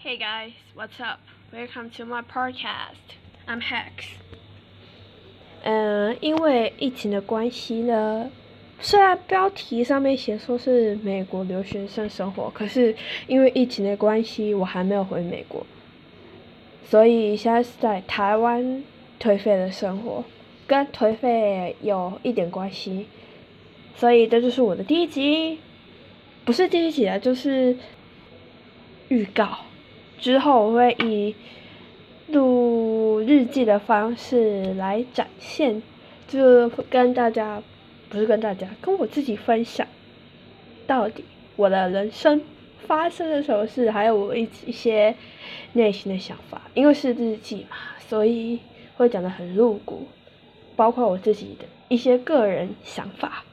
Hey guys, what's up? Welcome to my podcast. I'm Hex. 嗯，因为疫情的关系呢，虽然标题上面写说是美国留学生生活，可是因为疫情的关系，我还没有回美国，所以现在是在台湾颓废的生活，跟颓废有一点关系，所以这就是我的第一集，不是第一集啊，就是预告。之后我会以录日记的方式来展现，就跟大家，不是跟大家，跟我自己分享，到底我的人生发生了什么事，还有我一一些内心的想法。因为是日记嘛，所以会讲的很露骨，包括我自己的一些个人想法。